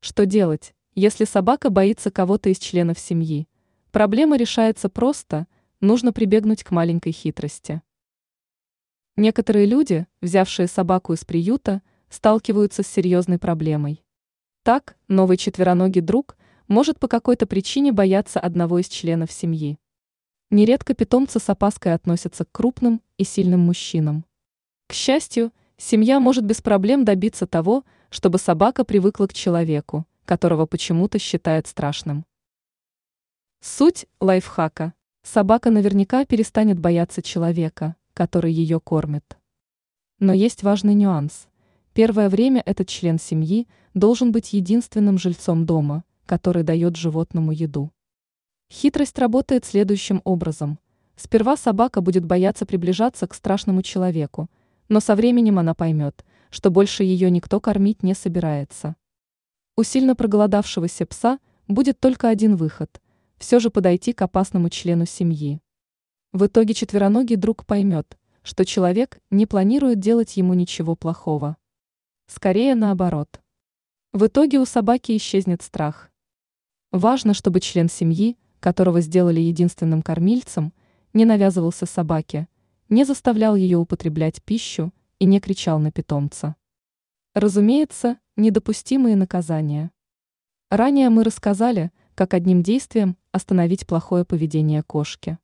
Что делать, если собака боится кого-то из членов семьи? Проблема решается просто, нужно прибегнуть к маленькой хитрости. Некоторые люди, взявшие собаку из приюта, сталкиваются с серьезной проблемой. Так, новый четвероногий друг может по какой-то причине бояться одного из членов семьи. Нередко питомцы с опаской относятся к крупным и сильным мужчинам. К счастью, семья может без проблем добиться того, чтобы собака привыкла к человеку, которого почему-то считает страшным. Суть лайфхака. Собака наверняка перестанет бояться человека, который ее кормит. Но есть важный нюанс. Первое время этот член семьи должен быть единственным жильцом дома, который дает животному еду. Хитрость работает следующим образом. Сперва собака будет бояться приближаться к страшному человеку, но со временем она поймет, что больше ее никто кормить не собирается. У сильно проголодавшегося пса будет только один выход – все же подойти к опасному члену семьи. В итоге четвероногий друг поймет, что человек не планирует делать ему ничего плохого. Скорее наоборот. В итоге у собаки исчезнет страх. Важно, чтобы член семьи, которого сделали единственным кормильцем, не навязывался собаке, не заставлял ее употреблять пищу и не кричал на питомца. Разумеется, недопустимые наказания. Ранее мы рассказали, как одним действием остановить плохое поведение кошки.